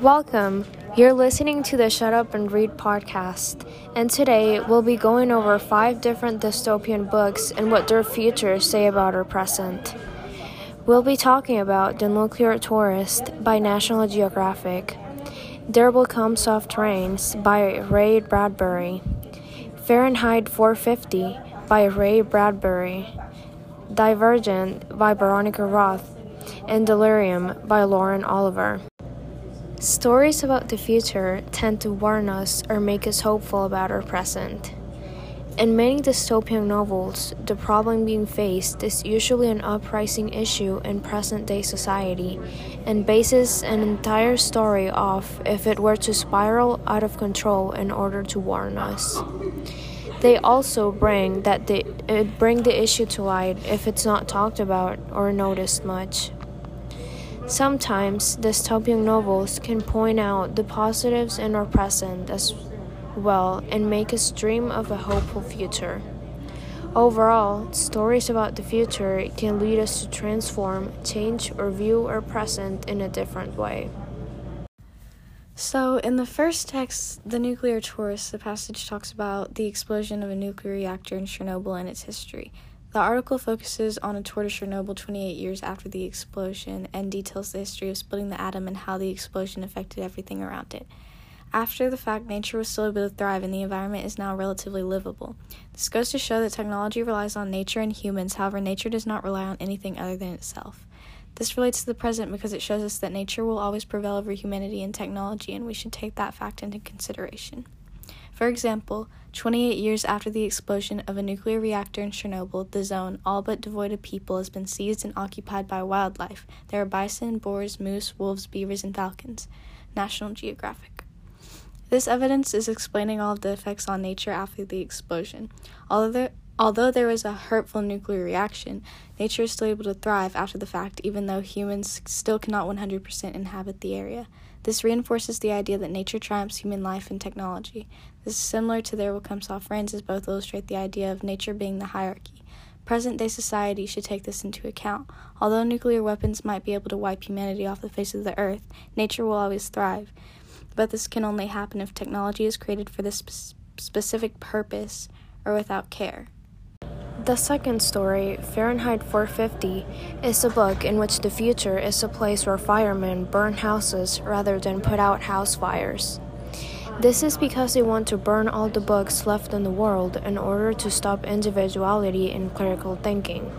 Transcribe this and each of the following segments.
Welcome. You're listening to the Shut Up and Read podcast, and today we'll be going over five different dystopian books and what their futures say about our present. We'll be talking about The Nuclear Tourist by National Geographic, There Will Come Soft Rains by Ray Bradbury, Fahrenheit 450 by Ray Bradbury, Divergent by Veronica Roth, and Delirium by Lauren Oliver. Stories about the future tend to warn us or make us hopeful about our present. In many dystopian novels, the problem being faced is usually an uprising issue in present day society and bases an entire story off if it were to spiral out of control in order to warn us. They also bring that the, bring the issue to light if it's not talked about or noticed much. Sometimes dystopian novels can point out the positives in our present as well and make us dream of a hopeful future. Overall, stories about the future can lead us to transform, change, or view our present in a different way. So, in the first text, The Nuclear Tourist, the passage talks about the explosion of a nuclear reactor in Chernobyl and its history. The article focuses on a tour to Chernobyl 28 years after the explosion and details the history of splitting the atom and how the explosion affected everything around it. After the fact, nature was still able to thrive and the environment is now relatively livable. This goes to show that technology relies on nature and humans, however, nature does not rely on anything other than itself. This relates to the present because it shows us that nature will always prevail over humanity and technology, and we should take that fact into consideration. For example, 28 years after the explosion of a nuclear reactor in Chernobyl, the zone, all but devoid of people, has been seized and occupied by wildlife. There are bison, boars, moose, wolves, beavers, and falcons. National Geographic. This evidence is explaining all of the effects on nature after the explosion. Although there, although there was a hurtful nuclear reaction, nature is still able to thrive after the fact, even though humans still cannot 100% inhabit the area. This reinforces the idea that nature triumphs human life and technology. This is similar to There Will Come Soft Rains, as both illustrate the idea of nature being the hierarchy. Present day society should take this into account. Although nuclear weapons might be able to wipe humanity off the face of the earth, nature will always thrive. But this can only happen if technology is created for this sp- specific purpose or without care. The second story, Fahrenheit 450, is a book in which the future is a place where firemen burn houses rather than put out house fires. This is because they want to burn all the books left in the world in order to stop individuality and critical thinking.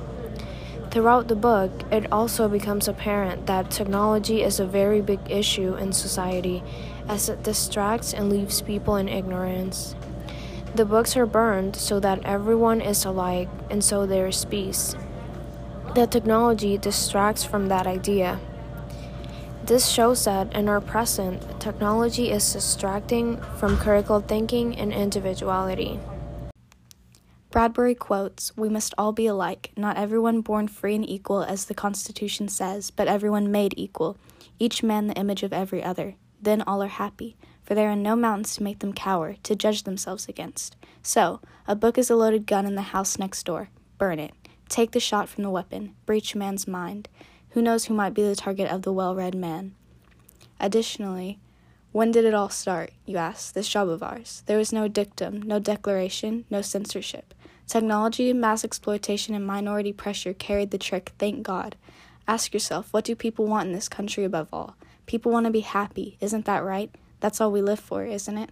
Throughout the book, it also becomes apparent that technology is a very big issue in society as it distracts and leaves people in ignorance. The books are burned so that everyone is alike and so there is peace. The technology distracts from that idea. This shows that in our present, technology is distracting from critical thinking and individuality. Bradbury quotes We must all be alike, not everyone born free and equal, as the Constitution says, but everyone made equal, each man the image of every other. Then all are happy for there are no mountains to make them cower, to judge themselves against. So, a book is a loaded gun in the house next door. Burn it. Take the shot from the weapon. Breach a man's mind. Who knows who might be the target of the well read man? Additionally, when did it all start, you ask, this job of ours? There was no dictum, no declaration, no censorship. Technology, mass exploitation, and minority pressure carried the trick, thank God. Ask yourself, what do people want in this country above all? People want to be happy, isn't that right? That's all we live for, isn't it?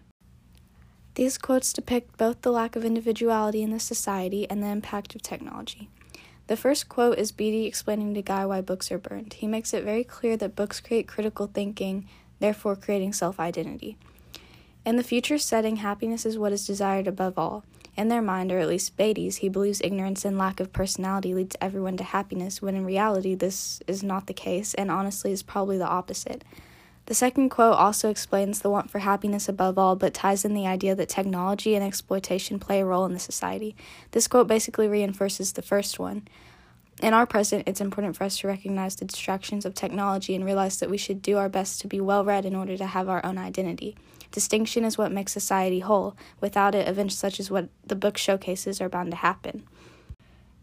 These quotes depict both the lack of individuality in the society and the impact of technology. The first quote is Beatty explaining to Guy why books are burned. He makes it very clear that books create critical thinking, therefore creating self identity. In the future setting, happiness is what is desired above all. In their mind, or at least Beatty's, he believes ignorance and lack of personality leads everyone to happiness, when in reality, this is not the case, and honestly is probably the opposite. The second quote also explains the want for happiness above all, but ties in the idea that technology and exploitation play a role in the society. This quote basically reinforces the first one. In our present, it's important for us to recognize the distractions of technology and realize that we should do our best to be well read in order to have our own identity. Distinction is what makes society whole. Without it, events such as what the book showcases are bound to happen.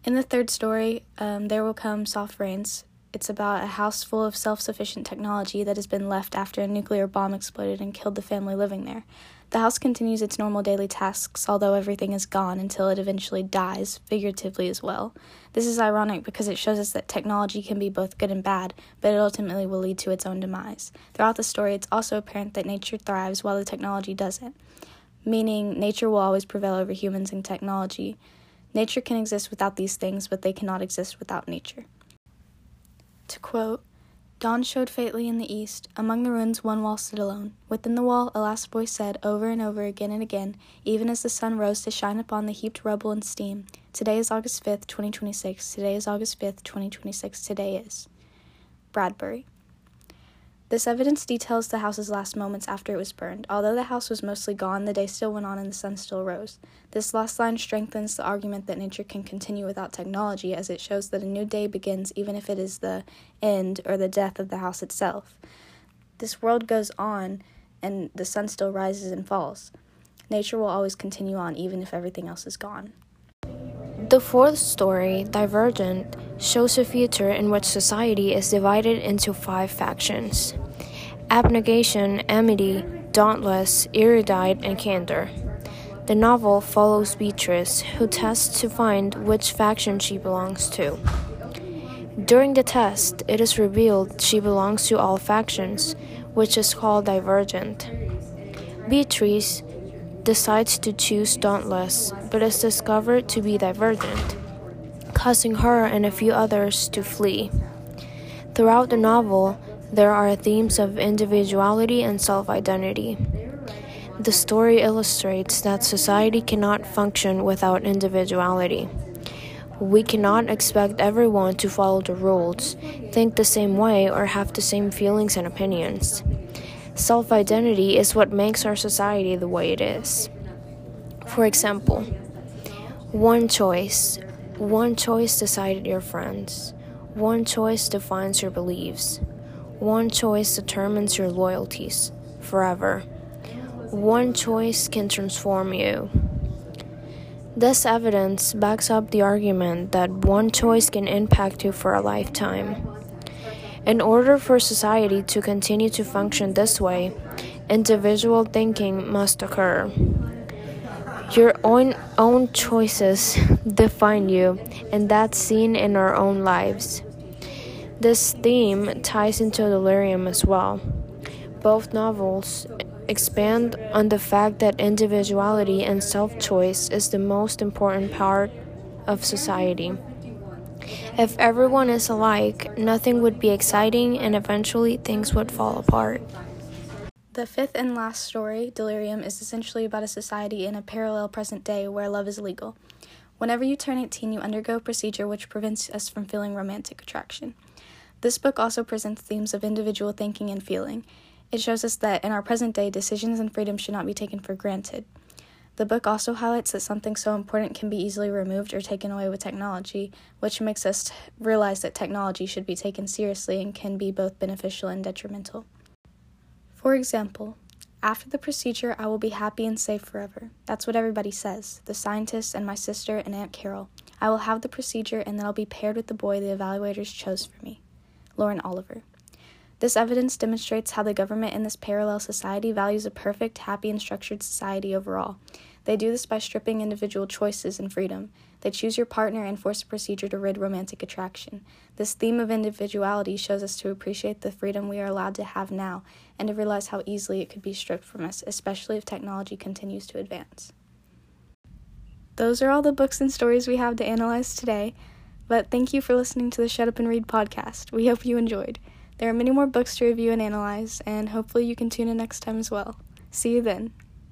In the third story, um, There Will Come Soft Rains, It's about a house full of self sufficient technology that has been left after a nuclear bomb exploded and killed the family living there. The house continues its normal daily tasks, although everything is gone until it eventually dies, figuratively as well. This is ironic because it shows us that technology can be both good and bad, but it ultimately will lead to its own demise. Throughout the story, it's also apparent that nature thrives while the technology doesn't, meaning nature will always prevail over humans and technology. Nature can exist without these things, but they cannot exist without nature. To quote, Dawn showed faintly in the east. Among the ruins, one wall stood alone. Within the wall, a last voice said, over and over again and again, even as the sun rose to shine upon the heaped rubble and steam, Today is August 5th, 2026. Today is August 5th, 2026. Today is. Bradbury. This evidence details the house's last moments after it was burned. Although the house was mostly gone, the day still went on and the sun still rose. This last line strengthens the argument that nature can continue without technology, as it shows that a new day begins even if it is the end or the death of the house itself. This world goes on, and the sun still rises and falls. Nature will always continue on even if everything else is gone. The fourth story, Divergent, shows a future in which society is divided into five factions abnegation, amity, dauntless, erudite, and candor. The novel follows Beatrice, who tests to find which faction she belongs to. During the test, it is revealed she belongs to all factions, which is called Divergent. Beatrice decides to choose Dauntless, but is discovered to be Divergent, causing her and a few others to flee. Throughout the novel, there are themes of individuality and self identity. The story illustrates that society cannot function without individuality. We cannot expect everyone to follow the rules, think the same way, or have the same feelings and opinions. Self identity is what makes our society the way it is. For example, one choice. One choice decided your friends. One choice defines your beliefs. One choice determines your loyalties forever. One choice can transform you. This evidence backs up the argument that one choice can impact you for a lifetime. In order for society to continue to function this way, individual thinking must occur. Your own own choices define you, and that's seen in our own lives. This theme ties into Delirium as well. Both novels expand on the fact that individuality and self choice is the most important part of society. If everyone is alike, nothing would be exciting and eventually things would fall apart. The fifth and last story, Delirium, is essentially about a society in a parallel present day where love is legal. Whenever you turn 18, you undergo a procedure which prevents us from feeling romantic attraction. This book also presents themes of individual thinking and feeling. It shows us that in our present day, decisions and freedom should not be taken for granted. The book also highlights that something so important can be easily removed or taken away with technology, which makes us realize that technology should be taken seriously and can be both beneficial and detrimental. For example, after the procedure, I will be happy and safe forever. That's what everybody says the scientists and my sister and Aunt Carol. I will have the procedure and then I'll be paired with the boy the evaluators chose for me. Lauren Oliver. This evidence demonstrates how the government in this parallel society values a perfect, happy, and structured society overall. They do this by stripping individual choices and freedom. They choose your partner and force a procedure to rid romantic attraction. This theme of individuality shows us to appreciate the freedom we are allowed to have now and to realize how easily it could be stripped from us, especially if technology continues to advance. Those are all the books and stories we have to analyze today. But thank you for listening to the Shut Up and Read podcast. We hope you enjoyed. There are many more books to review and analyze, and hopefully you can tune in next time as well. See you then.